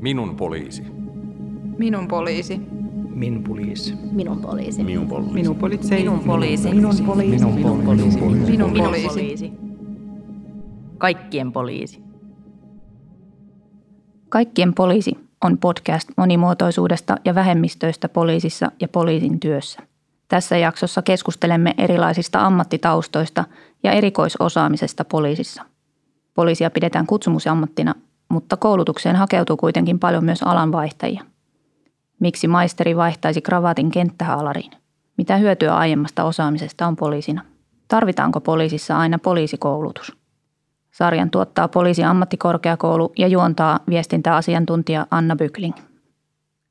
Minun poliisi. Minun poliisi. Min poliisi. Minun poliisi. Minun poliisi. Minun poliisi. Minun poliisi. Minun poliisi. Minun poliisi. Minun Minun poliisi. poliisi. Kaikkien poliisi. Kaikkien poliisi on podcast monimuotoisuudesta ja vähemmistöistä poliisissa ja poliisin työssä. Tässä jaksossa keskustelemme erilaisista ammattitaustoista ja erikoisosaamisesta poliisissa. Poliisia pidetään kutsumusammattina, mutta koulutukseen hakeutuu kuitenkin paljon myös alanvaihtajia. Miksi maisteri vaihtaisi kravaatin kenttähaalariin? Mitä hyötyä aiemmasta osaamisesta on poliisina? Tarvitaanko poliisissa aina poliisikoulutus? Sarjan tuottaa poliisi ammattikorkeakoulu ja juontaa viestintäasiantuntija Anna Bykling.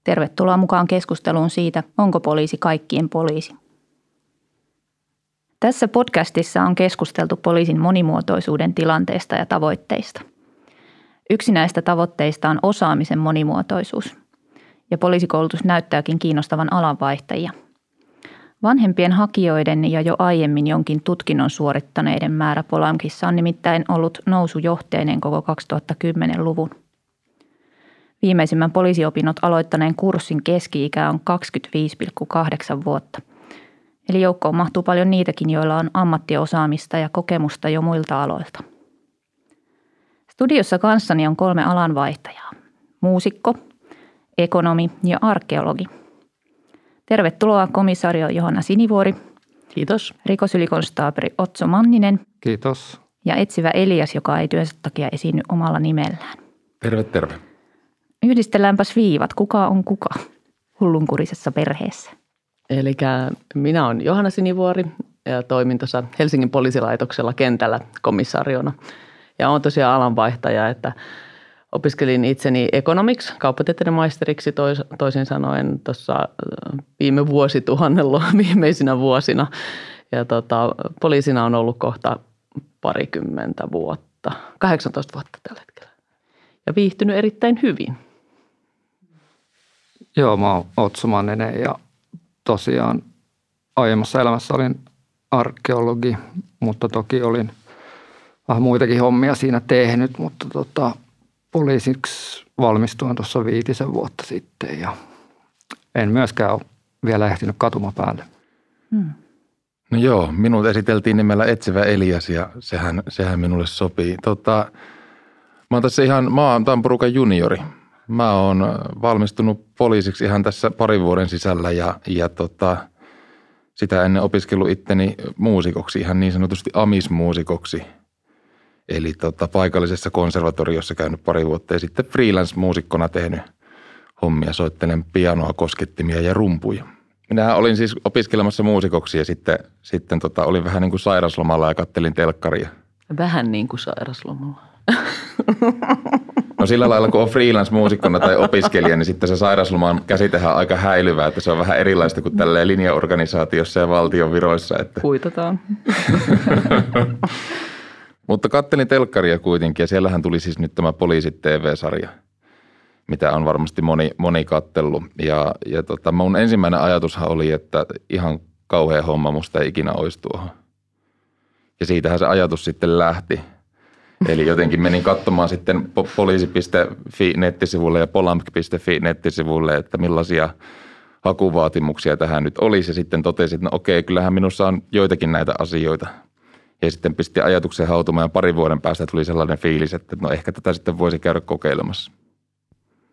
Tervetuloa mukaan keskusteluun siitä, onko poliisi kaikkien poliisi. Tässä podcastissa on keskusteltu poliisin monimuotoisuuden tilanteesta ja tavoitteista. Yksi näistä tavoitteista on osaamisen monimuotoisuus. Ja poliisikoulutus näyttääkin kiinnostavan alanvaihtajia. Vanhempien hakijoiden ja jo aiemmin jonkin tutkinnon suorittaneiden määrä Polamkissa on nimittäin ollut nousujohteinen koko 2010-luvun. Viimeisimmän poliisiopinnot aloittaneen kurssin keski-ikä on 25,8 vuotta. Eli joukkoon mahtuu paljon niitäkin, joilla on ammattiosaamista ja kokemusta jo muilta aloilta. Studiossa kanssani on kolme alanvaihtajaa. Muusikko, ekonomi ja arkeologi. Tervetuloa komisario Johanna Sinivuori, Kiitos. rikosylikonstaapeli Otso Manninen Kiitos. ja etsivä Elias, joka ei työnsä takia esiinny omalla nimellään. Terve, terve. Yhdistelläänpäs viivat, kuka on kuka hullunkurisessa perheessä. Eli minä olen Johanna Sinivuori ja toimin tuossa Helsingin poliisilaitoksella kentällä komissariona. Ja olen tosiaan alanvaihtaja, että opiskelin itseni ekonomiksi, kauppatieteiden maisteriksi tois, toisin sanoen tuossa äh, viime vuosituhannella viimeisinä vuosina. Ja tota, poliisina on ollut kohta parikymmentä vuotta, 18 vuotta tällä hetkellä. Ja viihtynyt erittäin hyvin. Joo, mä oon Otso Manninen ja tosiaan aiemmassa elämässä olin arkeologi, mutta toki olin vähän muitakin hommia siinä tehnyt, mutta tota, poliisiksi valmistuin tuossa viitisen vuotta sitten ja en myöskään ole vielä ehtinyt katuma päälle. No joo, minut esiteltiin nimellä Etsivä Elias ja sehän, sehän minulle sopii. Tota, mä oon tässä ihan, mä oon tämän porukan juniori. Mä oon valmistunut poliisiksi ihan tässä parin vuoden sisällä ja, ja tota, sitä ennen opiskellut itteni muusikoksi, ihan niin sanotusti amismuusikoksi. Eli tota, paikallisessa konservatoriossa käynyt pari vuotta ja sitten freelance-muusikkona tehnyt hommia. Soittelen pianoa, koskettimia ja rumpuja. Minähän olin siis opiskelemassa muusikoksi ja sitten, sitten tota, olin vähän niin kuin sairaslomalla ja kattelin telkkaria. Vähän niin kuin sairaslomalla. No sillä lailla, kun on freelance-muusikkona tai opiskelija, niin sitten se sairasloman käsitehän on aika häilyvää, että se on vähän erilaista kuin tälleen linjaorganisaatiossa ja valtion viroissa. Että. Kuitataan. Mutta kattelin telkkaria kuitenkin ja siellähän tuli siis nyt tämä Poliisit TV-sarja, mitä on varmasti moni, moni kattellut. Ja, ja tota, mun ensimmäinen ajatushan oli, että ihan kauhea homma musta ei ikinä olisi tuohon. Ja siitähän se ajatus sitten lähti. Eli jotenkin menin katsomaan sitten po- poliisi.fi nettisivulle ja polamk.fi nettisivulle, että millaisia hakuvaatimuksia tähän nyt olisi. Ja sitten totesin, että no okei, kyllähän minussa on joitakin näitä asioita. Ja sitten pisti ajatuksen hautumaan ja parin vuoden päästä tuli sellainen fiilis, että no ehkä tätä sitten voisi käydä kokeilemassa.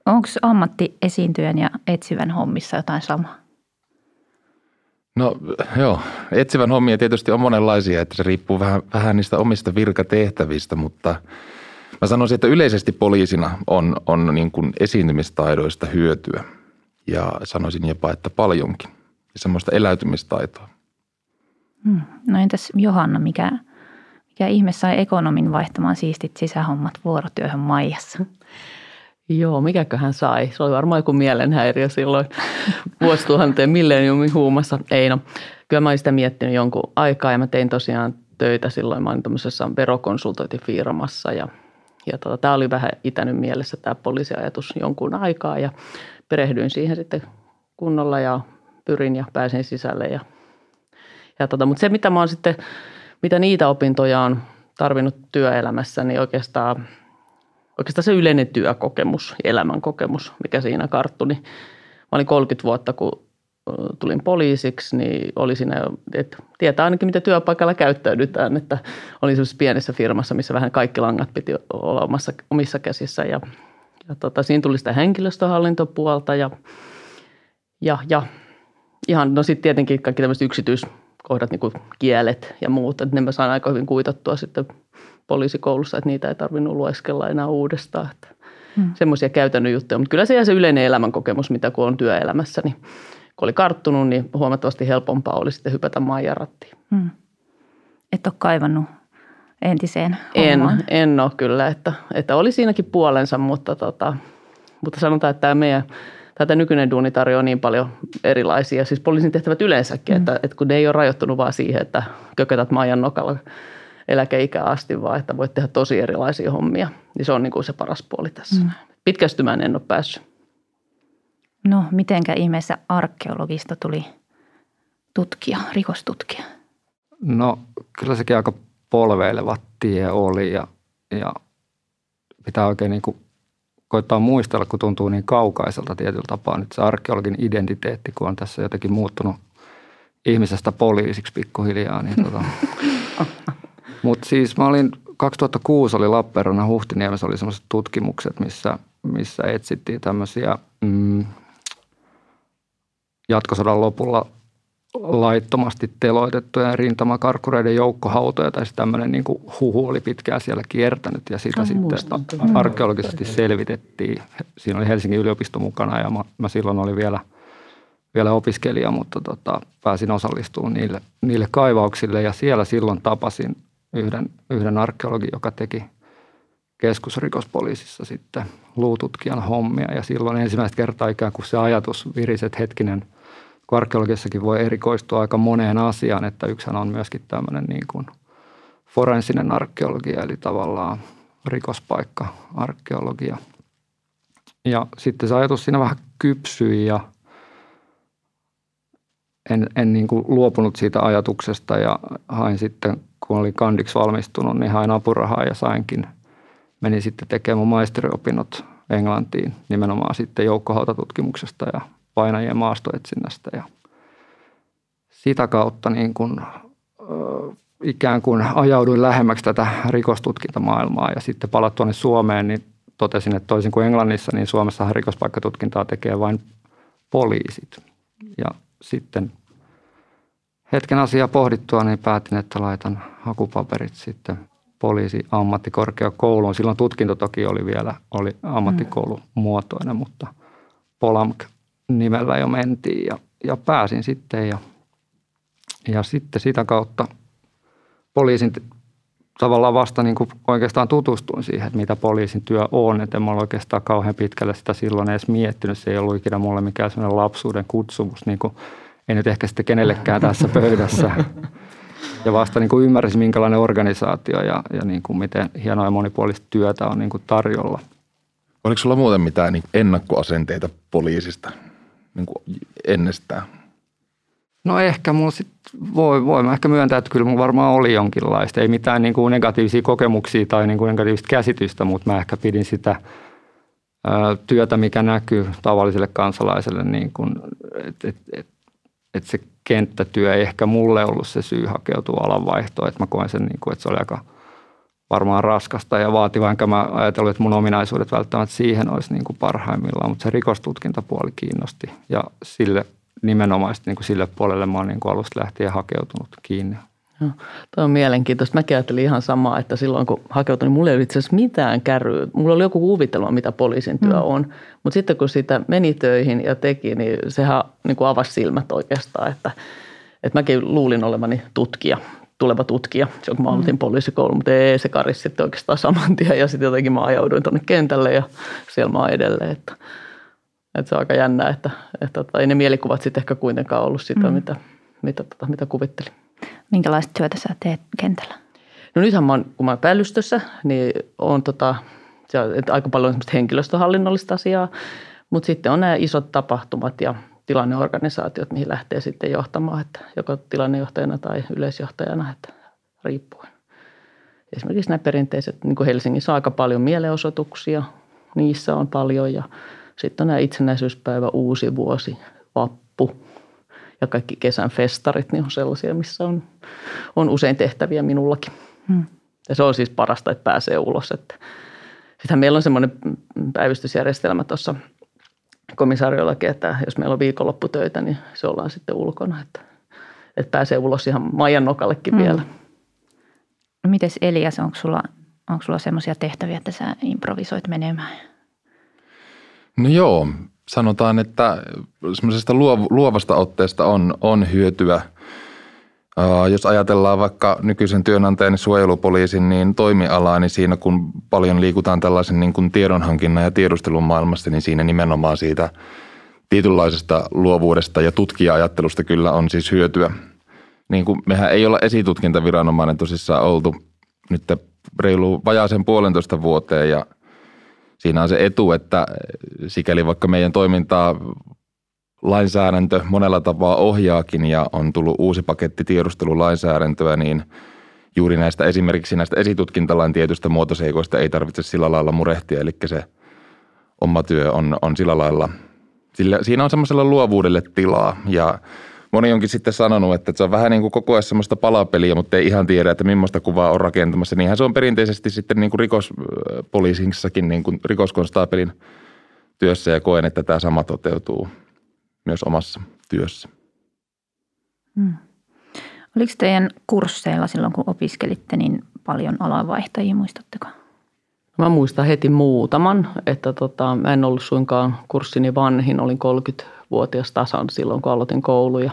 Onko ammattiesiintyjän ja etsivän hommissa jotain samaa? No joo, etsivän hommia tietysti on monenlaisia, että se riippuu vähän, vähän niistä omista virkatehtävistä, mutta mä sanoisin, että yleisesti poliisina on, on niin kuin esiintymistaidoista hyötyä ja sanoisin jopa, että paljonkin ja semmoista eläytymistaitoa. Hmm. No entäs Johanna, mikä, mikä ihme sai ekonomin vaihtamaan siistit sisähommat vuorotyöhön Maijassa? Joo, mikäköhän sai? Se oli varmaan joku mielenhäiriö silloin vuosituhanteen millenniumin huumassa. Ei no, kyllä mä olin sitä miettinyt jonkun aikaa ja mä tein tosiaan töitä silloin. Mä olin tämmöisessä verokonsultointifirmassa ja, ja tota, tämä oli vähän itänyt mielessä tämä poliisiajatus jonkun aikaa ja perehdyin siihen sitten kunnolla ja pyrin ja pääsin sisälle. Ja, ja tota, mutta se, mitä mä oon sitten, mitä niitä opintoja on tarvinnut työelämässä, niin oikeastaan oikeastaan se yleinen työkokemus, elämänkokemus, mikä siinä karttui. Niin mä olin 30 vuotta, kun tulin poliisiksi, niin oli siinä että tietää ainakin, miten työpaikalla käyttäydytään. Että olin sellaisessa pienessä firmassa, missä vähän kaikki langat piti olla omassa, omissa käsissä. Ja, ja tota, siinä tuli sitä henkilöstöhallintopuolta ja, ja, ja ihan, no sitten tietenkin kaikki tämmöiset yksityiskohdat, niin kuin kielet ja muut, että ne mä saan aika hyvin kuitattua sitten poliisikoulussa, että niitä ei tarvinnut lueskella enää uudestaan. Että hmm. Semmoisia käytännön juttuja, mutta kyllä se jää se yleinen elämänkokemus, mitä kun on työelämässä, niin kun oli karttunut, niin huomattavasti helpompaa oli sitten hypätä maajarattiin. Hmm. Et ole kaivannut entiseen En, en ole kyllä, että, että oli siinäkin puolensa, mutta, tota, mutta sanotaan, että tämä meidän tätä nykyinen duuni tarjoaa niin paljon erilaisia, siis poliisin tehtävät yleensäkin, mm. että, että kun ne ei ole rajoittunut vaan siihen, että kökötät maajan nokalla eläkeikää asti, vaan että voit tehdä tosi erilaisia hommia. Niin se on niin kuin se paras puoli tässä. Mm. Pitkästymään en ole päässyt. No, mitenkä ihmeessä arkeologista tuli tutkija, rikostutkija? No, kyllä sekin aika polveileva tie oli ja, ja pitää oikein niin kuin koittaa muistella, kun tuntuu niin kaukaiselta tietyllä tapaa nyt se arkeologin identiteetti, kun on tässä jotenkin muuttunut ihmisestä poliisiksi pikkuhiljaa. Niin tota. Mutta siis mä olin, 2006 oli Lappeenrannan Huhtiniemessä oli sellaiset tutkimukset, missä, missä etsittiin tämmöisiä mm, jatkosodan lopulla laittomasti teloitettuja rintamakarkkureiden joukkohautoja tai tämmöinen niin kuin huhu oli pitkään siellä kiertänyt ja sitä sitten arkeologisesti selvitettiin. Siinä oli Helsingin yliopisto mukana ja mä, mä silloin olin vielä, vielä opiskelija, mutta tota, pääsin osallistumaan niille, niille kaivauksille. Ja siellä silloin tapasin yhden, yhden arkeologin, joka teki keskusrikospoliisissa sitten luututkijan hommia. Ja silloin ensimmäistä kertaa ikään kuin se ajatus virisi, että hetkinen – kun arkeologissakin voi erikoistua aika moneen asiaan, että yksihän on myöskin tämmöinen niin kuin forensinen arkeologia, eli tavallaan rikospaikka-arkeologia. Ja sitten se ajatus siinä vähän kypsyi ja en, en niin kuin luopunut siitä ajatuksesta ja hain sitten, kun olin kandiksi valmistunut, niin hain apurahaa ja sainkin. Menin sitten tekemään maisteriopinnot Englantiin nimenomaan sitten joukkohautatutkimuksesta ja painajien maastoetsinnästä ja sitä kautta niin kuin, ikään kuin ajauduin lähemmäksi tätä rikostutkintamaailmaa ja sitten palat tuonne Suomeen, niin totesin, että toisin kuin Englannissa, niin Suomessahan rikospaikkatutkintaa tekee vain poliisit. Ja sitten hetken asiaa pohdittua, niin päätin, että laitan hakupaperit sitten poliisi ammattikorkeakouluun. Silloin tutkinto toki oli vielä oli ammattikoulumuotoinen, mutta Polamk nimellä jo mentiin ja, ja pääsin sitten ja, ja sitten sitä kautta poliisin tavallaan vasta niin kuin oikeastaan tutustuin siihen, että mitä poliisin työ on. Että en mä oikeastaan kauhean pitkälle sitä silloin edes miettinyt. Se ei ollut ikinä mulle mikään sellainen lapsuuden kutsumus, niin kuin ei nyt ehkä sitten kenellekään tässä pöydässä. Ja vasta niin kuin ymmärsin, minkälainen organisaatio ja, ja niin kuin miten hienoa ja monipuolista työtä on niin kuin tarjolla. Oliko sulla muuten mitään niin ennakkoasenteita poliisista? Niin kuin ennestään? No ehkä mulla sit voi, voi mä ehkä myöntää, että kyllä mulla varmaan oli jonkinlaista. Ei mitään niin kuin negatiivisia kokemuksia tai niin kuin negatiivista käsitystä, mutta mä ehkä pidin sitä ä, työtä, mikä näkyy tavalliselle kansalaiselle, niin kuin, että et, et, et se kenttätyö ei ehkä mulle ollut se syy hakeutua alanvaihtoon. Että mä koen sen, niin kuin, että se oli aika varmaan raskasta ja vaativaa, enkä mä ajatellut, että mun ominaisuudet välttämättä siihen olisi niin kuin parhaimmillaan, mutta se rikostutkintapuoli kiinnosti ja sille nimenomaisesti niin kuin sille puolelle mä oon niin kuin alusta lähtien hakeutunut kiinni. Joo, Tuo on mielenkiintoista. Mäkin ajattelin ihan samaa, että silloin kun hakeutuin, niin mulla ei ollut itse asiassa mitään kärryä. Mulla oli joku kuvitelma, mitä poliisin työ mm. on. Mutta sitten kun sitä meni töihin ja teki, niin sehän niin kuin avasi silmät oikeastaan. Että, että mäkin luulin olevani tutkija tuleva tutkija, kun mä aloitin mm. poliisikoulu, mutta ei se karisi sitten oikeastaan saman tien ja sitten jotenkin mä ajauduin tuonne kentälle ja siellä mä oon edelleen, että, että se on aika jännää, että, että, että ei ne mielikuvat sitten ehkä kuitenkaan ollut sitä, mm. mitä, mitä, tota, mitä kuvittelin. Minkälaista työtä sä teet kentällä? No nythän mä oon, kun mä oon päällystössä, niin on tota, aika paljon henkilöstöhallinnollista asiaa, mutta sitten on nämä isot tapahtumat ja tilanneorganisaatiot, mihin lähtee sitten johtamaan, että joko tilannejohtajana tai yleisjohtajana, että riippuen. esimerkiksi nämä perinteiset, niin kuin Helsingissä on aika paljon mielenosoituksia, niissä on paljon ja sitten on nämä itsenäisyyspäivä, uusi vuosi, vappu ja kaikki kesän festarit, niin on sellaisia, missä on, on usein tehtäviä minullakin. Hmm. Ja se on siis parasta, että pääsee ulos. Että sittenhän meillä on semmoinen päivystysjärjestelmä tuossa komisariollakin, että jos meillä on viikonlopputöitä, niin se ollaan sitten ulkona, että, että pääsee ulos ihan Maijan nokallekin hmm. vielä. No mites Elias, onko sulla, onko sulla semmoisia tehtäviä, että sä improvisoit menemään? No joo, sanotaan, että semmoisesta luovasta otteesta on, on hyötyä. Jos ajatellaan vaikka nykyisen työnantajan suojelupoliisin niin toimialaa, niin siinä kun paljon liikutaan tällaisen niin kuin tiedonhankinnan ja tiedustelun maailmassa, niin siinä nimenomaan siitä tietynlaisesta luovuudesta ja tutkija-ajattelusta kyllä on siis hyötyä. Niin kuin mehän ei olla esitutkintaviranomainen tosissaan oltu nyt reilu vajaaseen puolentoista vuoteen ja siinä on se etu, että sikäli vaikka meidän toimintaa lainsäädäntö monella tapaa ohjaakin ja on tullut uusi paketti tiedustelulainsäädäntöä, niin juuri näistä esimerkiksi näistä esitutkintalain tietystä muotoseikoista ei tarvitse sillä lailla murehtia, eli se oma työ on, on sillä lailla, sillä, siinä on semmoisella luovuudelle tilaa. Ja moni onkin sitten sanonut, että se on vähän niin kuin koko ajan semmoista palapeliä, mutta ei ihan tiedä, että millaista kuvaa on rakentamassa. Niinhän se on perinteisesti sitten niin kuin rikospoliisissakin niin kuin rikoskonstaapelin työssä ja koen, että tämä sama toteutuu myös omassa työssä. Hmm. Oliko teidän kursseilla silloin, kun opiskelitte, niin paljon alanvaihtajia, muistatteko? Mä muistan heti muutaman, että tota, mä en ollut suinkaan kurssini vanhin, olin 30-vuotias tasan silloin, kun aloitin kouluja.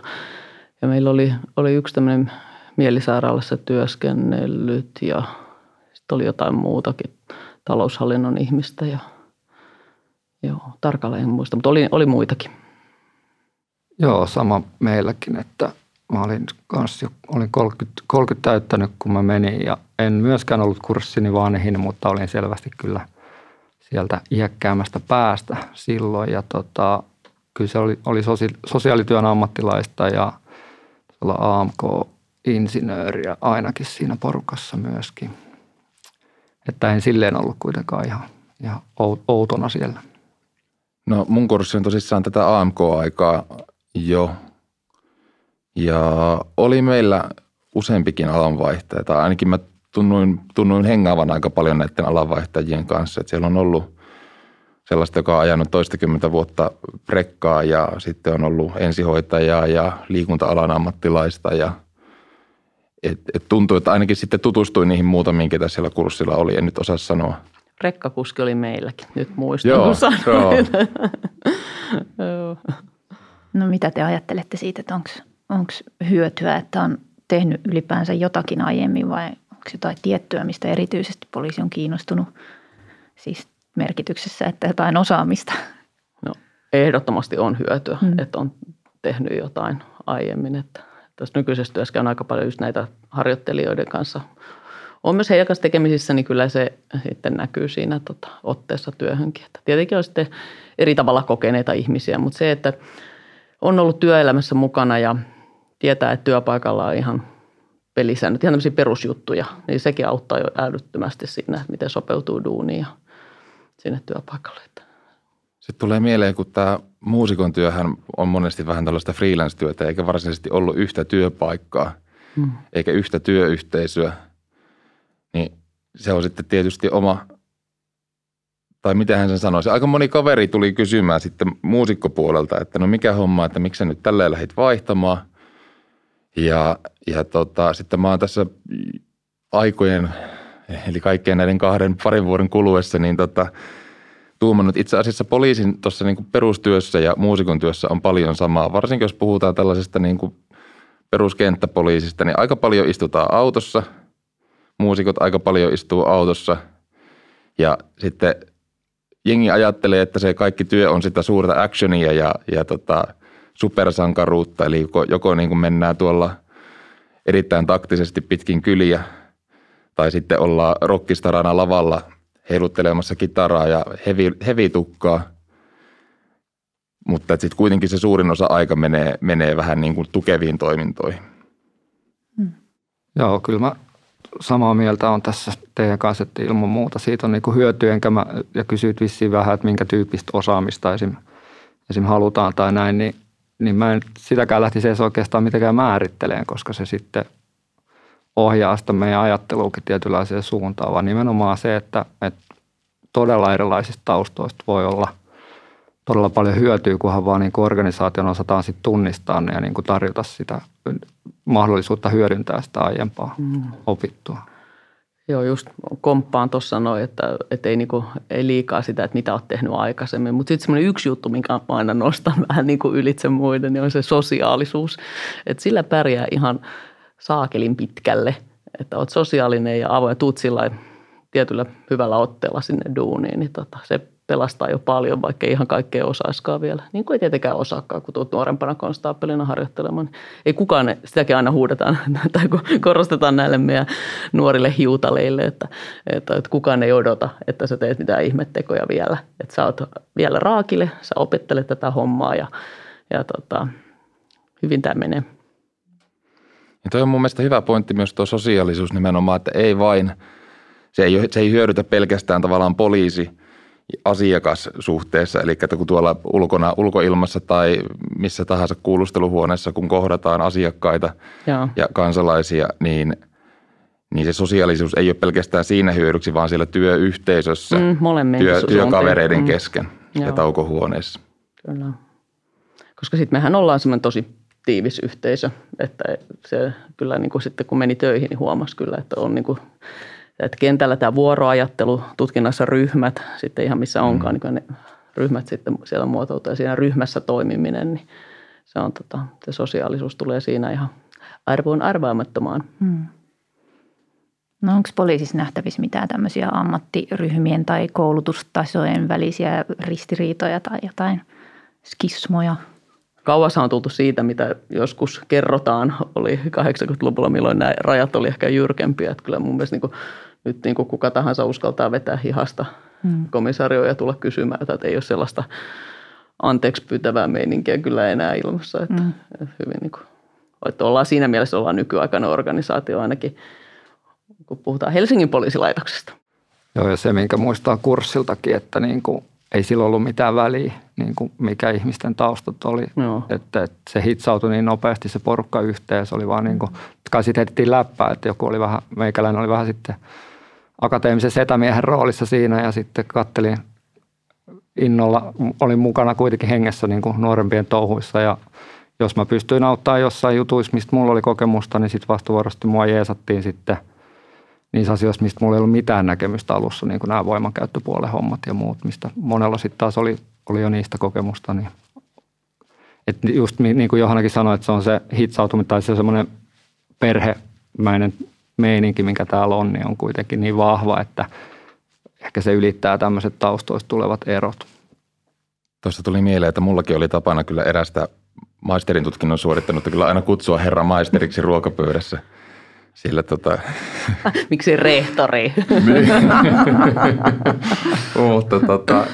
Ja meillä oli, oli yksi tämmöinen mielisairaalassa työskennellyt ja sitten oli jotain muutakin taloushallinnon ihmistä ja joo, tarkalleen en muista, mutta oli, oli muitakin. Joo, sama meilläkin, että mä olin kanssa jo, olin 30, 30 täyttänyt, kun mä menin ja en myöskään ollut kurssini vanhin, mutta olin selvästi kyllä sieltä iäkkäämästä päästä silloin ja tota, kyllä se oli, oli sosiaalityön ammattilaista ja AMK-insinööriä ainakin siinä porukassa myöskin. Että en silleen ollut kuitenkaan ihan, ihan outona siellä. No mun kurssi on tosissaan tätä AMK-aikaa jo. Ja oli meillä useampikin alanvaihtaja, tai ainakin mä tunnuin, tunnuin hengaavan aika paljon näiden alanvaihtajien kanssa. Että siellä on ollut sellaista, joka on ajanut toistakymmentä vuotta rekkaa ja sitten on ollut ensihoitajaa ja liikunta-alan ammattilaista ja et, et tuntuu, että ainakin sitten tutustuin niihin muutamiin, ketä siellä kurssilla oli, en nyt osaa sanoa. Rekkakuski oli meilläkin, nyt muistan, joo, joo. No mitä te ajattelette siitä, että onko hyötyä, että on tehnyt ylipäänsä jotakin aiemmin vai onko jotain tiettyä, mistä erityisesti poliisi on kiinnostunut siis merkityksessä, että jotain osaamista? No ehdottomasti on hyötyä, hmm. että on tehnyt jotain aiemmin. Että tässä nykyisessä työssä on aika paljon just näitä harjoittelijoiden kanssa. On myös heidän kanssa tekemisissä, niin kyllä se sitten näkyy siinä tota, otteessa työhönkin. Että tietenkin on sitten eri tavalla kokeneita ihmisiä, mutta se, että on ollut työelämässä mukana ja tietää, että työpaikalla on ihan pelisäännöt, ihan tämmöisiä perusjuttuja, niin sekin auttaa jo älyttömästi siinä, että miten sopeutuu duuniin ja sinne työpaikalle. Sitten tulee mieleen, kun tämä muusikon työhän on monesti vähän tällaista freelance-työtä, eikä varsinaisesti ollut yhtä työpaikkaa, hmm. eikä yhtä työyhteisöä, niin se on sitten tietysti oma tai miten hän sen sanoisi. Aika moni kaveri tuli kysymään sitten muusikkopuolelta, että no mikä homma, että miksi sä nyt tälleen lähdit vaihtamaan. Ja, ja tota, sitten mä oon tässä aikojen, eli kaikkien näiden kahden parin vuoden kuluessa, niin tota, tuumannut itse asiassa poliisin tuossa niin perustyössä ja muusikon työssä on paljon samaa. Varsinkin jos puhutaan tällaisesta niin kuin peruskenttäpoliisista, niin aika paljon istutaan autossa. Muusikot aika paljon istuu autossa. Ja sitten jengi ajattelee, että se kaikki työ on sitä suurta actionia ja, ja tota, supersankaruutta, eli joko, joko niin kuin mennään tuolla erittäin taktisesti pitkin kyliä, tai sitten ollaan rockistarana lavalla heiluttelemassa kitaraa ja hevi, hevitukkaa, mutta sitten kuitenkin se suurin osa aika menee, menee vähän niin kuin tukeviin toimintoihin. Hmm. Joo, kyllä mä samaa mieltä on tässä teidän kanssa, että ilman muuta siitä on niin hyötyä, enkä mä, ja kysyit vissiin vähän, että minkä tyyppistä osaamista esim, esim halutaan tai näin, niin, niin mä en sitäkään lähtisi edes oikeastaan mitenkään määritteleen, koska se sitten ohjaa sitä meidän ajatteluukin tietynlaiseen suuntaan, vaan nimenomaan se, että, että todella erilaisista taustoista voi olla todella paljon hyötyä, kunhan vaan niin organisaation osataan sitten tunnistaa ne ja niin kuin tarjota sitä mahdollisuutta hyödyntää sitä aiempaa mm. opittua. Joo, just komppaan tuossa noin, että, että ei, niinku, ei liikaa sitä, että mitä olet tehnyt aikaisemmin. Mutta sitten semmoinen yksi juttu, minkä aina nostan vähän niin kuin ylitse muiden, niin on se sosiaalisuus. Että sillä pärjää ihan saakelin pitkälle, että olet sosiaalinen ja avoin, tuut sillä tietyllä hyvällä otteella sinne duuniin, niin tota, se pelastaa jo paljon, vaikka ei ihan kaikkea osaiskaan vielä. Niin kuin ei tietenkään osaakaan, kun tulet nuorempana konstaapelina harjoittelemaan. Ei kukaan, sitäkin aina huudetaan tai korostetaan näille meidän nuorille hiutaleille, että, että, että kukaan ei odota, että sä teet mitään ihmettekoja vielä. Että sä oot vielä raakille, sä opettelet tätä hommaa ja, ja tota, hyvin tämä menee. Ja toi on mun mielestä hyvä pointti myös tuo sosiaalisuus nimenomaan, että ei vain, se ei, se ei hyödytä pelkästään tavallaan poliisi – asiakassuhteessa, eli että kun tuolla ulkona, ulkoilmassa tai missä tahansa kuulusteluhuoneessa, kun kohdataan asiakkaita Joo. ja kansalaisia, niin, niin se sosiaalisuus ei ole pelkästään siinä hyödyksi, vaan siellä työyhteisössä, mm, työ, työkavereiden mm. kesken Joo. ja taukohuoneessa. Kyllä. Koska sitten mehän ollaan semmoinen tosi tiivis yhteisö, että se kyllä niin kuin sitten kun meni töihin, niin huomasi kyllä, että on niin kuin että kentällä tämä vuoroajattelu, tutkinnassa ryhmät, sitten ihan missä onkaan, mm. niin ne ryhmät sitten siellä muotoutuu ja siinä ryhmässä toimiminen, niin se, on, tota, se sosiaalisuus tulee siinä ihan arvoon arvaamattomaan. Mm. No onko poliisissa nähtävissä mitään tämmöisiä ammattiryhmien tai koulutustasojen välisiä ristiriitoja tai jotain skismoja? Kauassa on tultu siitä, mitä joskus kerrotaan, oli 80-luvulla, milloin nämä rajat oli ehkä jyrkempiä. Että kyllä mun mielestä niin kuin nyt niin kuin kuka tahansa uskaltaa vetää hihasta mm. komisarioa ja tulla kysymään, että ei ole sellaista anteeksi pyytävää meininkiä kyllä enää ilmassa. Että, mm. että hyvin niin kuin, että ollaan siinä mielessä ollaan nykyaikainen organisaatio ainakin, kun puhutaan Helsingin poliisilaitoksesta. Joo, ja se, minkä muistaa kurssiltakin, että niin kuin ei sillä ollut mitään väliä, niin kuin mikä ihmisten taustat oli. Joo. Että, että se hitsautui niin nopeasti se porukka yhteen. Se oli vaan niin kuin, kai sitten heitettiin läppää, että joku oli vähän, meikäläinen oli vähän sitten – akateemisen setämiehen roolissa siinä ja sitten kattelin innolla, olin mukana kuitenkin hengessä niin kuin nuorempien touhuissa ja jos mä pystyin auttaa jossain jutuissa, mistä mulla oli kokemusta, niin sitten vastavuorosti mua jeesattiin sitten niissä asioissa, mistä mulla ei ollut mitään näkemystä alussa, niin kuin nämä voimankäyttöpuolen hommat ja muut, mistä monella sitten taas oli, oli jo niistä kokemusta. Niin. Et just niin kuin Johannakin sanoi, että se on se hitsautuminen tai se semmoinen perhemäinen meininki, mikä täällä on, niin on kuitenkin niin vahva, että ehkä se ylittää tämmöiset taustoista tulevat erot. Tuossa tuli mieleen, että mullakin oli tapana kyllä erästä maisterin tutkinnon suorittanutta kyllä aina kutsua herra maisteriksi ruokapöydässä. Sillä tota... Miksi rehtori? Mutta tota,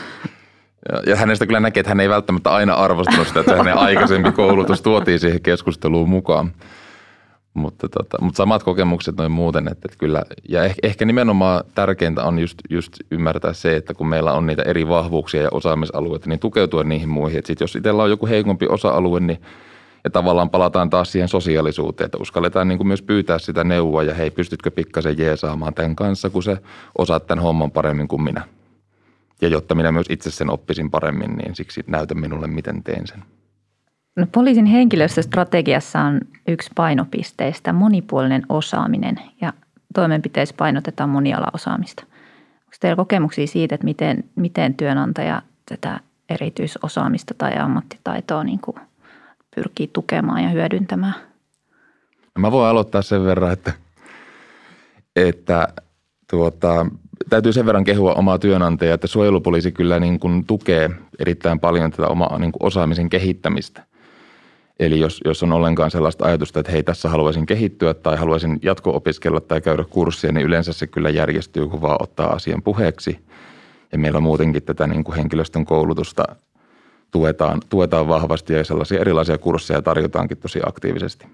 ja hänestä kyllä näkee, että hän ei välttämättä aina arvostanut sitä, että hänen aikaisempi koulutus tuotiin siihen keskusteluun mukaan. Mutta, tota, mutta samat kokemukset noin muuten, että, että kyllä, ja ehkä, ehkä nimenomaan tärkeintä on just, just ymmärtää se, että kun meillä on niitä eri vahvuuksia ja osaamisalueita, niin tukeutua niihin muihin. Että sit jos itsellä on joku heikompi osa-alue, niin ja tavallaan palataan taas siihen sosiaalisuuteen, että uskalletaan niin kuin myös pyytää sitä neuvoa ja hei, pystytkö pikkasen jeesaamaan tämän kanssa, kun se osaat tämän homman paremmin kuin minä. Ja jotta minä myös itse sen oppisin paremmin, niin siksi näytä minulle, miten teen sen. No, poliisin henkilöstöstrategiassa on yksi painopisteistä monipuolinen osaaminen ja toimenpiteissä painotetaan monialaosaamista. Onko teillä kokemuksia siitä, että miten, miten työnantaja tätä erityisosaamista tai ammattitaitoa niin kuin pyrkii tukemaan ja hyödyntämään? No, mä voin aloittaa sen verran, että, että tuota, täytyy sen verran kehua omaa työnantajaa, että suojelupoliisi kyllä niin kuin tukee erittäin paljon tätä omaa niin kuin osaamisen kehittämistä – Eli jos, jos on ollenkaan sellaista ajatusta, että hei tässä haluaisin kehittyä tai haluaisin jatko-opiskella tai käydä kurssia, niin yleensä se kyllä järjestyy, kun vaan ottaa asian puheeksi. Ja meillä muutenkin tätä niin kuin henkilöstön koulutusta tuetaan, tuetaan vahvasti ja sellaisia erilaisia kursseja tarjotaankin tosi aktiivisesti.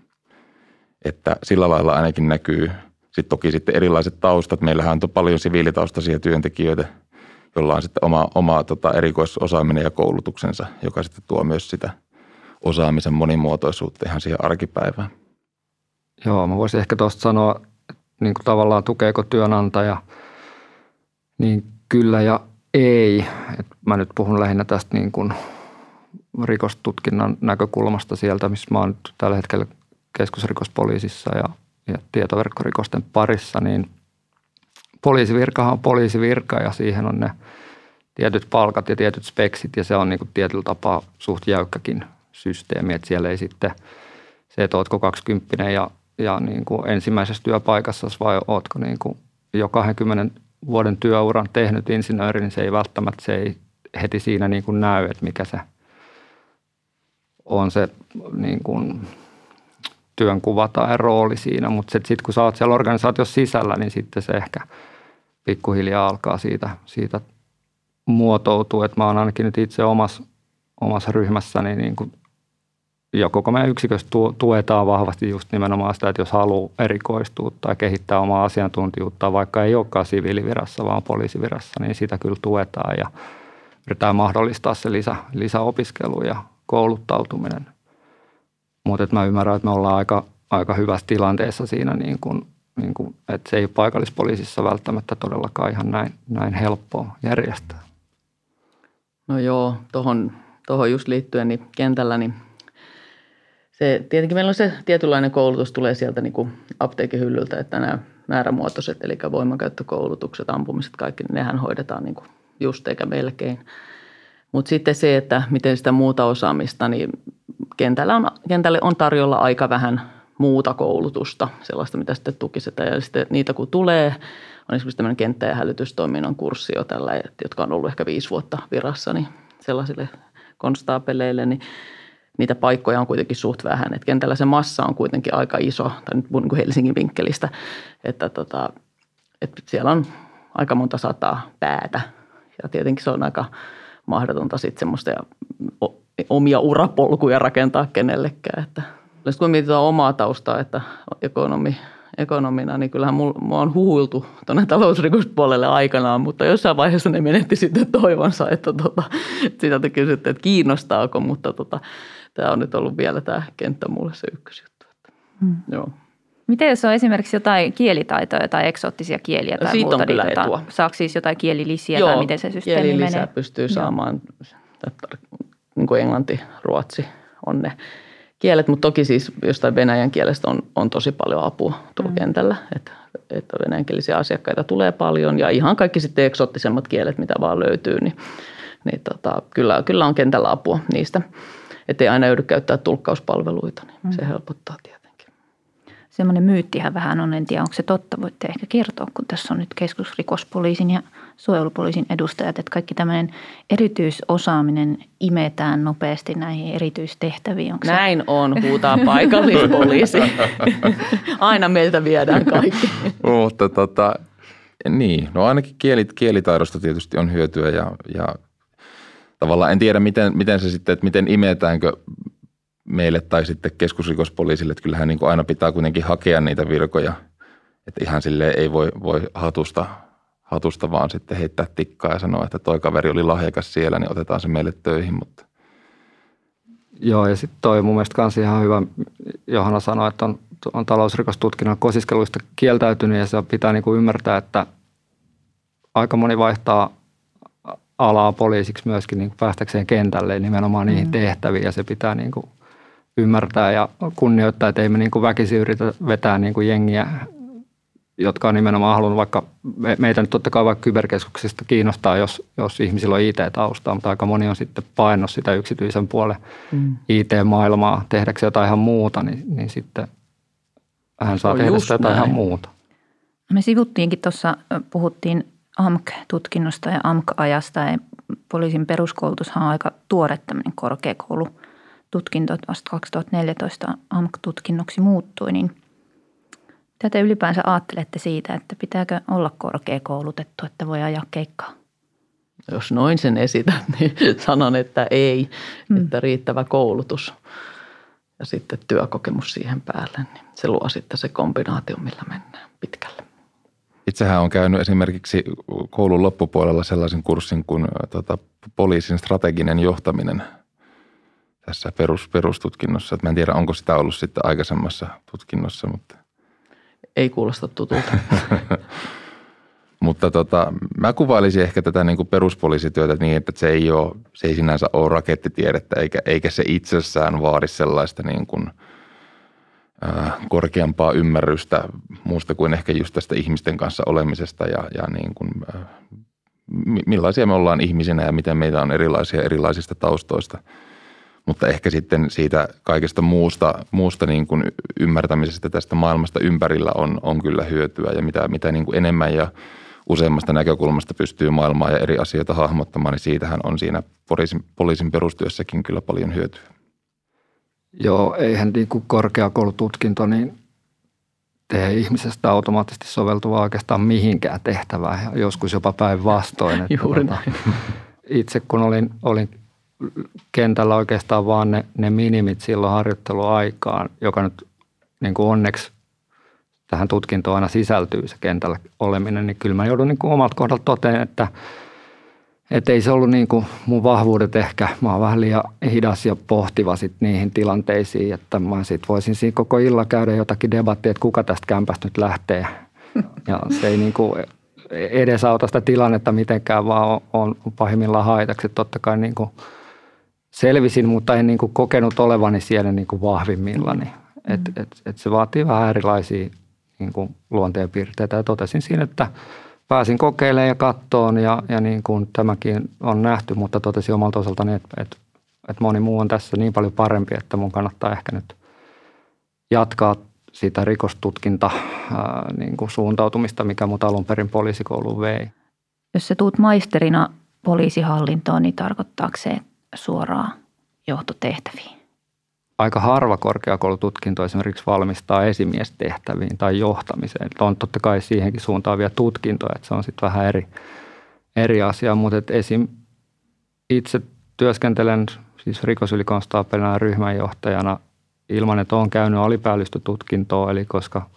Että sillä lailla ainakin näkyy sitten toki sitten erilaiset taustat. Meillähän on paljon siviilitaustaisia työntekijöitä, jolla on sitten oma, oma tota, erikoisosaaminen ja koulutuksensa, joka sitten tuo myös sitä osaamisen monimuotoisuutta ihan siihen arkipäivään. Joo, mä voisin ehkä tuosta sanoa, niin kuin tavallaan tukeeko työnantaja, niin kyllä ja ei. Et mä nyt puhun lähinnä tästä niin kuin rikostutkinnan näkökulmasta sieltä, missä mä oon nyt tällä hetkellä keskusrikospoliisissa ja, ja tietoverkkorikosten parissa, niin poliisivirkahan on poliisivirka ja siihen on ne tietyt palkat ja tietyt speksit ja se on niin kuin tietyllä tapaa suht jäykkäkin systeemi, että siellä ei sitten se, että ootko 20 ja, ja niin kuin ensimmäisessä työpaikassa vai ootko niin kuin jo 20 vuoden työuran tehnyt insinööri, niin se ei välttämättä se ei heti siinä niin kuin näy, että mikä se on se niin kuin työnkuva tai rooli siinä, mutta sitten kun sä oot siellä organisaatiossa sisällä, niin sitten se ehkä pikkuhiljaa alkaa siitä, siitä muotoutua, että mä oon ainakin nyt itse omassa, omassa ryhmässäni niin kuin ja koko meidän yksikössä tuetaan vahvasti just nimenomaan sitä, että jos haluaa erikoistua tai kehittää omaa asiantuntijuutta, vaikka ei olekaan siviilivirassa, vaan poliisivirassa, niin sitä kyllä tuetaan ja yritetään mahdollistaa se lisä, lisäopiskelu ja kouluttautuminen. Mutta mä ymmärrän, että me ollaan aika, aika hyvässä tilanteessa siinä, niin kun, niin kun, että se ei paikallispoliisissa välttämättä todellakaan ihan näin, näin helppoa järjestää. No joo, tuohon tohon just liittyen niin kentällä niin se, tietenkin meillä on se tietynlainen koulutus tulee sieltä niin kuin apteekin hyllyltä, että nämä määrämuotoiset, eli voimankäyttökoulutukset, ampumiset, kaikki, niin nehän hoidetaan niin kuin just eikä melkein. Mutta sitten se, että miten sitä muuta osaamista, niin kentällä on, kentälle on tarjolla aika vähän muuta koulutusta, sellaista, mitä sitten tukisetaan. Ja sitten niitä kun tulee, on esimerkiksi tämmöinen kenttä- ja hälytystoiminnan kurssi jo tällä, jotka on ollut ehkä viisi vuotta virassa, niin sellaisille konstaapeleille, niin niitä paikkoja on kuitenkin suht vähän. Et kentällä se massa on kuitenkin aika iso, tai nyt niin kuin Helsingin vinkkelistä, että, tota, että siellä on aika monta sataa päätä. Ja tietenkin se on aika mahdotonta sitten semmoista ja omia urapolkuja rakentaa kenellekään. Että, kun mietitään omaa taustaa, että ekonomi, ekonomina, niin kyllähän mua on huhuiltu tuonne talousrikospuolelle aikanaan, mutta jossain vaiheessa ne menetti sitten toivonsa, että, tota, että sitä te kysytte, että kiinnostaako, mutta tota, tämä on nyt ollut vielä tämä kenttä mulle se ykkösjuttu. Että, hmm. joo. Miten jos on esimerkiksi jotain kielitaitoja tai eksoottisia kieliä tai Siitä muuta, on kyllä niin tota, saako siis jotain kielilisiä Joo, tai miten se systeemi menee? pystyy saamaan, niin kuin englanti, ruotsi on ne kielet, mutta toki siis jostain venäjän kielestä on, on tosi paljon apua tuolla mm. kentällä, että, että venäjänkielisiä asiakkaita tulee paljon ja ihan kaikki sitten eksoottisemmat kielet, mitä vaan löytyy, niin, niin tota, kyllä, kyllä on kentällä apua niistä ettei aina joudu käyttää tulkkauspalveluita, niin mm. se helpottaa tietenkin. Semmoinen myyttihän vähän on, en tiedä onko se totta, voitte ehkä kertoa, kun tässä on nyt keskusrikospoliisin ja suojelupoliisin edustajat, että kaikki tämmöinen erityisosaaminen imetään nopeasti näihin erityistehtäviin. Onko Näin se? on, huutaa paikallispoliisi. Aina meiltä viedään kaikki. Mutta tota, niin, no ainakin kielit, kielitaidosta tietysti on hyötyä ja, ja tavallaan en tiedä, miten, miten se sitten, että miten imetäänkö meille tai sitten keskusrikospoliisille, että kyllähän niin kuin aina pitää kuitenkin hakea niitä virkoja, että ihan sille ei voi, voi hatusta, hatusta vaan sitten heittää tikkaa ja sanoa, että toi kaveri oli lahjakas siellä, niin otetaan se meille töihin, mutta Joo, ja sitten toi mun mielestä kanssa ihan hyvä, Johanna sanoi, että on, on talousrikostutkinnan kosiskeluista kieltäytynyt ja se pitää kuin ymmärtää, että aika moni vaihtaa alaa poliisiksi myöskin niin päästäkseen kentälle nimenomaan niihin mm. tehtäviin ja se pitää niin kuin ymmärtää ja kunnioittaa, että ei me niin kuin väkisin yritä vetää niin kuin jengiä, jotka on nimenomaan halunnut vaikka, meitä nyt totta kai vaikka kyberkeskuksista kiinnostaa, jos, jos ihmisillä on IT-taustaa, mutta aika moni on sitten painot sitä yksityisen puolen mm. IT-maailmaa tehdäkseen jotain ihan muuta, niin, niin sitten hän saa tehdä sitä jotain näin. ihan muuta. Me sivuttiinkin tuossa, puhuttiin AMK-tutkinnosta ja AMK-ajasta. Ja poliisin peruskoulutushan on aika tuore tämmöinen korkeakoulututkinto, että vasta 2014 AMK-tutkinnoksi muuttui, niin mitä te ylipäänsä ajattelette siitä, että pitääkö olla korkeakoulutettu, että voi ajaa keikkaa? Jos noin sen esität, niin sanon, että ei, hmm. että riittävä koulutus. ja sitten työkokemus siihen päälle, niin se luo sitten se kombinaatio, millä mennään pitkälle. Itsehän on käynyt esimerkiksi koulun loppupuolella sellaisen kurssin kuin tota, poliisin strateginen johtaminen tässä perus, perustutkinnossa. Et mä en tiedä, onko sitä ollut sitten aikaisemmassa tutkinnossa, mutta Ei kuulosta tutulta. Mutta tota, mä kuvailisin ehkä tätä niin kuin peruspoliisityötä niin, että se ei, ole, se ei sinänsä ole rakettitiedettä eikä, eikä se itsessään vaadi sellaista niin kuin, ää, korkeampaa ymmärrystä muusta kuin ehkä just tästä ihmisten kanssa olemisesta ja, ja niin kuin, ää, millaisia me ollaan ihmisinä ja miten meitä on erilaisia erilaisista taustoista. Mutta ehkä sitten siitä kaikesta muusta, muusta niin kuin ymmärtämisestä tästä maailmasta ympärillä on, on kyllä hyötyä ja mitä, mitä niin kuin enemmän ja useammasta näkökulmasta pystyy maailmaa ja eri asioita hahmottamaan, niin siitähän on siinä poliisin, poliisin perustyössäkin kyllä paljon hyötyä. Joo, eihän niin kuin korkeakoulututkinto niin tee ihmisestä automaattisesti soveltuvaa oikeastaan mihinkään tehtävään joskus jopa päinvastoin. että Juuri tota, Itse kun olin, olin kentällä oikeastaan vaan ne, ne minimit silloin harjoitteluaikaan, joka nyt niin kuin onneksi tähän tutkintoon aina sisältyy se kentällä oleminen, niin kyllä mä joudun niin kuin omalta kohdalta toteen, että että ei se ollut niin kuin mun vahvuudet ehkä. Mä oon vähän liian hidas ja pohtiva sit niihin tilanteisiin, että mä sit voisin siinä koko illan käydä jotakin debattia, että kuka tästä kämpästä nyt lähtee. Ja se ei niin kuin edesauta sitä tilannetta mitenkään, vaan on, on pahimmillaan haitaksi. Totta kai niin kuin selvisin, mutta en niin kuin kokenut olevani siellä niin kuin vahvimmillani. Et, et, et se vaatii vähän erilaisia niin kuin luonteenpiirteitä ja totesin siinä, että pääsin kokeilemaan ja kattoon ja, ja niin kuin tämäkin on nähty, mutta totesin omalta osaltani, että, että, että moni muu on tässä niin paljon parempi, että mun kannattaa ehkä nyt jatkaa sitä rikostutkinta ää, niin kuin suuntautumista, mikä mut alun perin poliisikouluun vei. Jos sä tuut maisterina poliisihallintoon, niin tarkoittaako se suoraan johtotehtäviin? Aika harva korkeakoulututkinto esimerkiksi valmistaa esimiestehtäviin tai johtamiseen. Että on totta kai siihenkin suuntaavia tutkintoja, että se on sitten vähän eri, eri asia, mutta et esim. itse työskentelen siis rikosylikonstaapelina ja ryhmänjohtajana ilman, että olen käynyt alipäällystötutkintoa, eli koska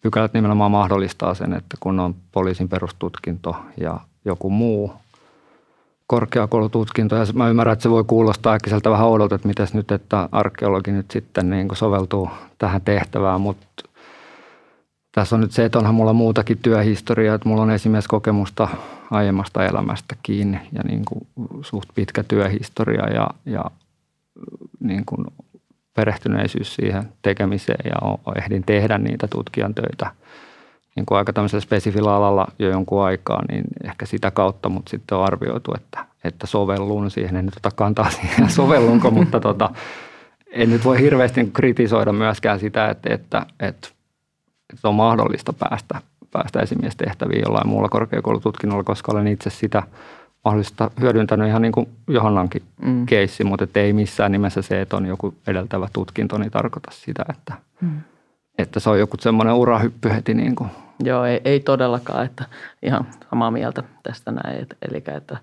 pykälät nimenomaan mahdollistaa sen, että kun on poliisin perustutkinto ja joku muu korkeakoulututkinto. Ja mä ymmärrän, että se voi kuulostaa äkkiseltä vähän oudolta, että miten nyt, että arkeologi nyt sitten niin soveltuu tähän tehtävään, mutta tässä on nyt se, että onhan mulla muutakin työhistoriaa, että mulla on esimerkiksi kokemusta aiemmasta elämästä kiinni ja niin kuin suht pitkä työhistoria ja, ja niin kuin perehtyneisyys siihen tekemiseen ja ehdin tehdä niitä tutkijan töitä niin kuin aika tämmöisellä spesifillä alalla jo jonkun aikaa, niin ehkä sitä kautta, mutta sitten on arvioitu, että, että sovellun siihen. En nyt ota kantaa siihen sovellunko, mutta tota, en nyt voi hirveästi kritisoida myöskään sitä, että, että, että, että on mahdollista päästä, päästä esimiestehtäviin jollain muulla korkeakoulututkinnolla, koska olen itse sitä mahdollista hyödyntänyt ihan niin kuin Johannankin mm. keissi, mutta ei missään nimessä se, että on joku edeltävä tutkinto, niin tarkoita sitä, että, mm. että se on joku semmoinen urahyppy heti niin kuin Joo, ei, ei todellakaan, että ihan samaa mieltä tästä näin. Et, eli että,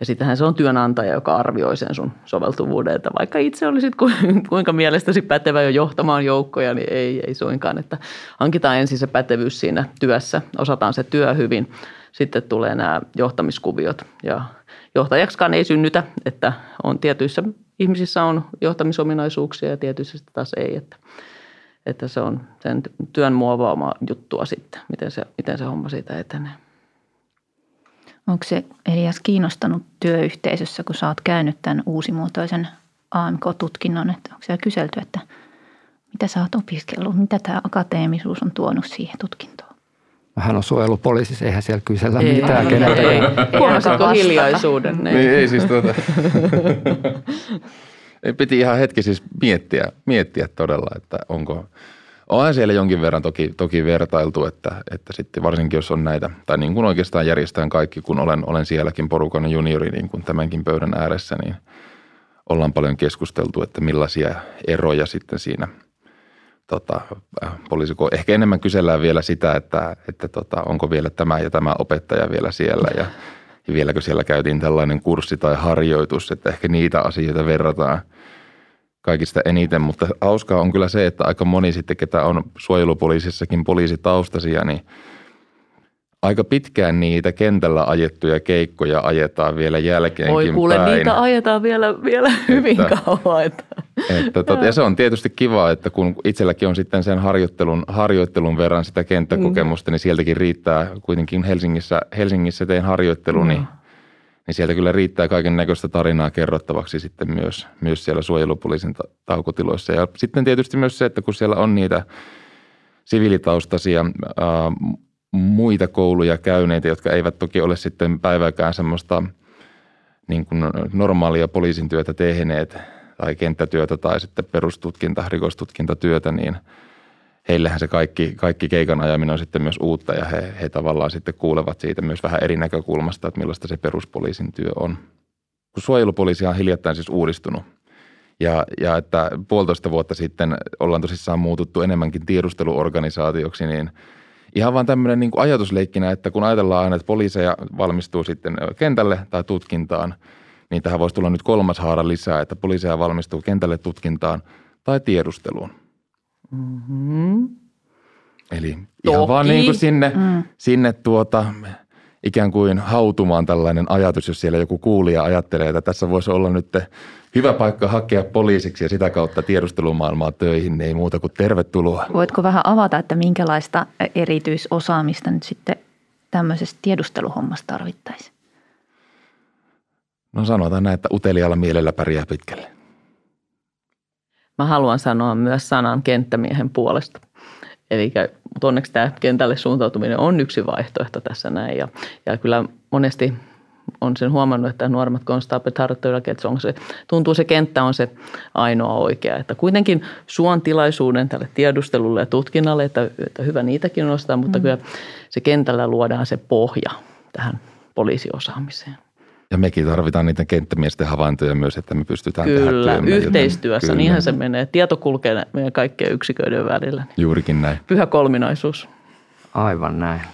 ja sittenhän se on työnantaja, joka arvioi sen sun soveltuvuuden, että vaikka itse olisit kuinka mielestäsi pätevä jo johtamaan joukkoja, niin ei, ei suinkaan, että hankitaan ensin se pätevyys siinä työssä, osataan se työ hyvin, sitten tulee nämä johtamiskuviot ja johtajaksikaan ei synnytä, että on tietyissä ihmisissä on johtamisominaisuuksia ja tietyissä taas ei, että että se on sen työn muovaama juttua sitten, miten se, miten se homma siitä etenee. Onko se Elias kiinnostanut työyhteisössä, kun sä oot käynyt tämän uusimuotoisen AMK-tutkinnon, että onko siellä kyselty, että mitä sä oot opiskellut, mitä tämä akateemisuus on tuonut siihen tutkintoon? Hän on suojelupoliisissa, eihän siellä kysellä ei, mitään ei, keneltä. Ei, ei. Huomasitko hiljaisuuden? Niin, niin ei siis tuota. Piti ihan hetki siis miettiä, miettiä todella, että onko, onhan siellä jonkin verran toki, toki vertailtu, että, että sitten varsinkin jos on näitä, tai niin kuin oikeastaan järjestään kaikki, kun olen, olen sielläkin porukan juniori niin kuin tämänkin pöydän ääressä, niin ollaan paljon keskusteltu, että millaisia eroja sitten siinä tota, poliisiko, ehkä enemmän kysellään vielä sitä, että, että tota, onko vielä tämä ja tämä opettaja vielä siellä ja ja vieläkö siellä käytiin tällainen kurssi tai harjoitus, että ehkä niitä asioita verrataan kaikista eniten, mutta hauskaa on kyllä se, että aika moni sitten, ketä on suojelupoliisissakin poliisitaustaisia, niin aika pitkään niitä kentällä ajettuja keikkoja ajetaan vielä jälkeenkin Voi kuule, päin. niitä ajetaan vielä, vielä hyvin Että- kauan. Että. Että tot, ja se on tietysti kiva, että kun itselläkin on sitten sen harjoittelun, harjoittelun verran sitä kenttäkokemusta, niin sieltäkin riittää kuitenkin Helsingissä, Helsingissä tein harjoittelu, niin, niin sieltä kyllä riittää kaiken näköistä tarinaa kerrottavaksi sitten myös, myös siellä suojelupoliisin ta- taukotiloissa. Ja sitten tietysti myös se, että kun siellä on niitä siviilitaustaisia ää, muita kouluja käyneitä, jotka eivät toki ole sitten päivääkään semmoista niin kuin normaalia poliisin työtä tehneet tai kenttätyötä tai sitten perustutkinta, rikostutkintatyötä, niin heillähän se kaikki, kaikki keikan ajaminen on sitten myös uutta ja he, he tavallaan sitten kuulevat siitä myös vähän eri näkökulmasta, että millaista se peruspoliisin työ on. Kun suojelupoliisi on hiljattain siis uudistunut ja, ja että puolitoista vuotta sitten ollaan tosissaan muututtu enemmänkin tiedusteluorganisaatioksi, niin ihan vaan tämmöinen niin kuin ajatusleikkinä, että kun ajatellaan aina, että poliiseja valmistuu sitten kentälle tai tutkintaan, niin tähän voisi tulla nyt kolmas haara lisää, että poliiseja valmistuu kentälle tutkintaan tai tiedusteluun. Mm-hmm. Eli ihan vaan Toki. niin kuin sinne, mm. sinne tuota, ikään kuin hautumaan tällainen ajatus, jos siellä joku kuulija ajattelee, että tässä voisi olla nyt hyvä paikka hakea poliisiksi ja sitä kautta tiedustelumaailmaa töihin, niin ei muuta kuin tervetuloa. Voitko vähän avata, että minkälaista erityisosaamista nyt sitten tämmöisessä tiedusteluhommassa tarvittaisiin? No sanotaan näin, että uteliaalla mielellä pärjää pitkälle. Mä haluan sanoa myös sanan kenttämiehen puolesta. Eli mutta onneksi tämä kentälle suuntautuminen on yksi vaihtoehto tässä näin. Ja, ja kyllä monesti on sen huomannut, että nuoremmat konstaapelit harjoittelijakin, että se on se, tuntuu se kenttä on se ainoa oikea. Että kuitenkin suon tilaisuuden tälle tiedustelulle ja tutkinnalle, että, että hyvä niitäkin nostaa, mutta mm. kyllä se kentällä luodaan se pohja tähän poliisiosaamiseen. Ja mekin tarvitaan niitä kenttämiesten havaintoja myös, että me pystytään tähän Kyllä, työmme, joten- yhteistyössä, kyllä. niinhän se menee. Tieto kulkee meidän kaikkien yksiköiden välillä. Niin Juurikin näin. Pyhä kolminaisuus. Aivan näin.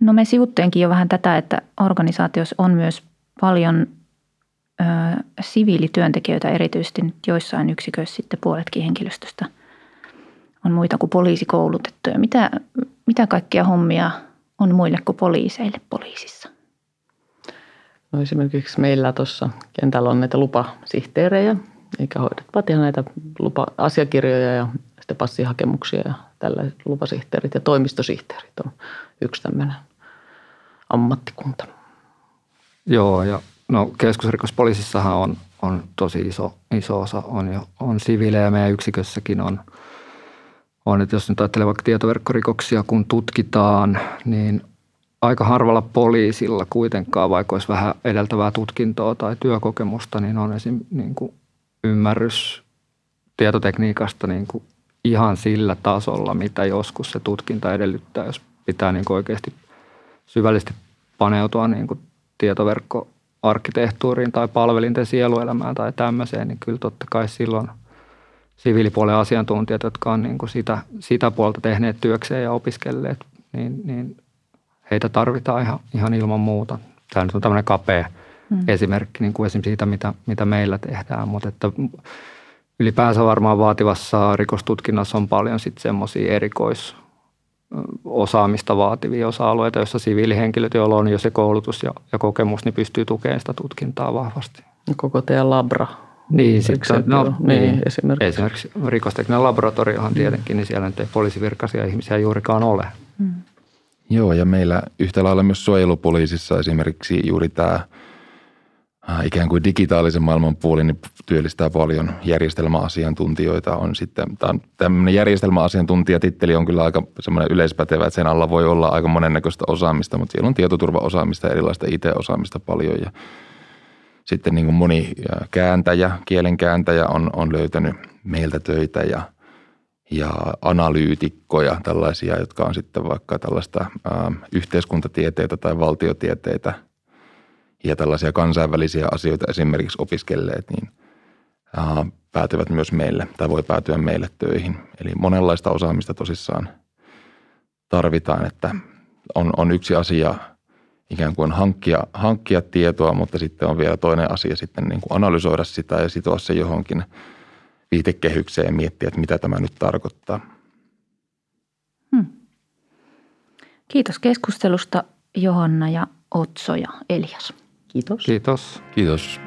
No me sivuttiinkin jo vähän tätä, että organisaatiossa on myös paljon ö, siviilityöntekijöitä, erityisesti nyt joissain yksiköissä sitten puoletkin henkilöstöstä on muita kuin poliisikoulutettuja. Mitä, mitä kaikkia hommia on muille kuin poliiseille poliisissa? No esimerkiksi meillä tuossa kentällä on näitä lupasihteerejä, eikä hoidettavat ihan näitä lupa-asiakirjoja ja sitten passihakemuksia ja tällaiset lupasihteerit ja toimistosihteerit on yksi tämmöinen ammattikunta. Joo, ja no keskusrikospoliisissahan on, on tosi iso, iso osa, on, jo, on siviilejä meidän yksikössäkin on, on, että jos nyt ajattelee vaikka tietoverkkorikoksia, kun tutkitaan, niin aika harvalla poliisilla kuitenkaan, vaikka olisi vähän edeltävää tutkintoa tai työkokemusta, niin on esim. Niin kuin ymmärrys tietotekniikasta niin kuin ihan sillä tasolla, mitä joskus se tutkinta edellyttää, jos pitää niin kuin oikeasti syvällisesti paneutua niin kuin tietoverkkoarkkitehtuuriin tai palvelinten sieluelämään tai tämmöiseen, niin kyllä totta kai silloin siviilipuolen asiantuntijat, jotka on niin kuin sitä, sitä puolta tehneet työkseen ja opiskelleet, niin, niin heitä tarvitaan ihan, ihan ilman muuta. Tämä nyt on tämmöinen kapea hmm. esimerkki niin kuin esimerkiksi siitä, mitä, mitä meillä tehdään, mutta että ylipäänsä varmaan vaativassa rikostutkinnassa on paljon sitten semmoisia erikois osaamista vaativia osa-alueita, joissa siviilihenkilöt, joilla on jo se koulutus ja, ja kokemus, niin pystyy tukemaan sitä tutkintaa vahvasti. Koko teidän labra. Niin, sitten, no, niin, Niin, esimerkiksi. esimerkiksi rikostekninen laboratoriohan tietenkin, niin siellä nyt ei poliisivirkaisia ihmisiä juurikaan ole. Joo, ja meillä yhtä lailla myös suojelupoliisissa esimerkiksi juuri tämä ikään kuin digitaalisen maailman puoli niin työllistää paljon järjestelmäasiantuntijoita. On sitten, tämä on tämmöinen järjestelmäasiantuntijatitteli on kyllä aika semmoinen yleispätevä, että sen alla voi olla aika monennäköistä osaamista, mutta siellä on tietoturvaosaamista ja erilaista IT-osaamista paljon ja sitten niin kuin moni kääntäjä, kielenkääntäjä on, on löytänyt meiltä töitä ja – ja analyytikkoja, tällaisia, jotka on sitten vaikka tällaista ä, yhteiskuntatieteitä tai valtiotieteitä ja tällaisia kansainvälisiä asioita esimerkiksi opiskelleet, niin ä, päätyvät myös meille tai voi päätyä meille töihin. Eli monenlaista osaamista tosissaan tarvitaan, että on, on yksi asia ikään kuin hankkia, hankkia tietoa, mutta sitten on vielä toinen asia sitten niin kuin analysoida sitä ja sitoa se johonkin viitekehykseen ja miettiä, että mitä tämä nyt tarkoittaa. Kiitos keskustelusta Johanna ja Otso ja Elias. Kiitos. Kiitos. Kiitos.